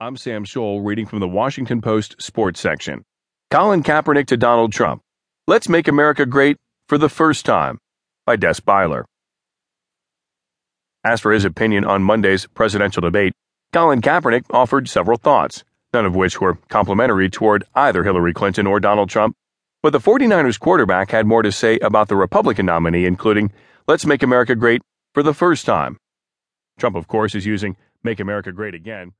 I'm Sam Scholl reading from the Washington Post sports section. Colin Kaepernick to Donald Trump. Let's make America great for the first time by Des Bieler. As for his opinion on Monday's presidential debate, Colin Kaepernick offered several thoughts, none of which were complimentary toward either Hillary Clinton or Donald Trump. But the 49ers quarterback had more to say about the Republican nominee, including, Let's make America great for the first time. Trump, of course, is using Make America Great Again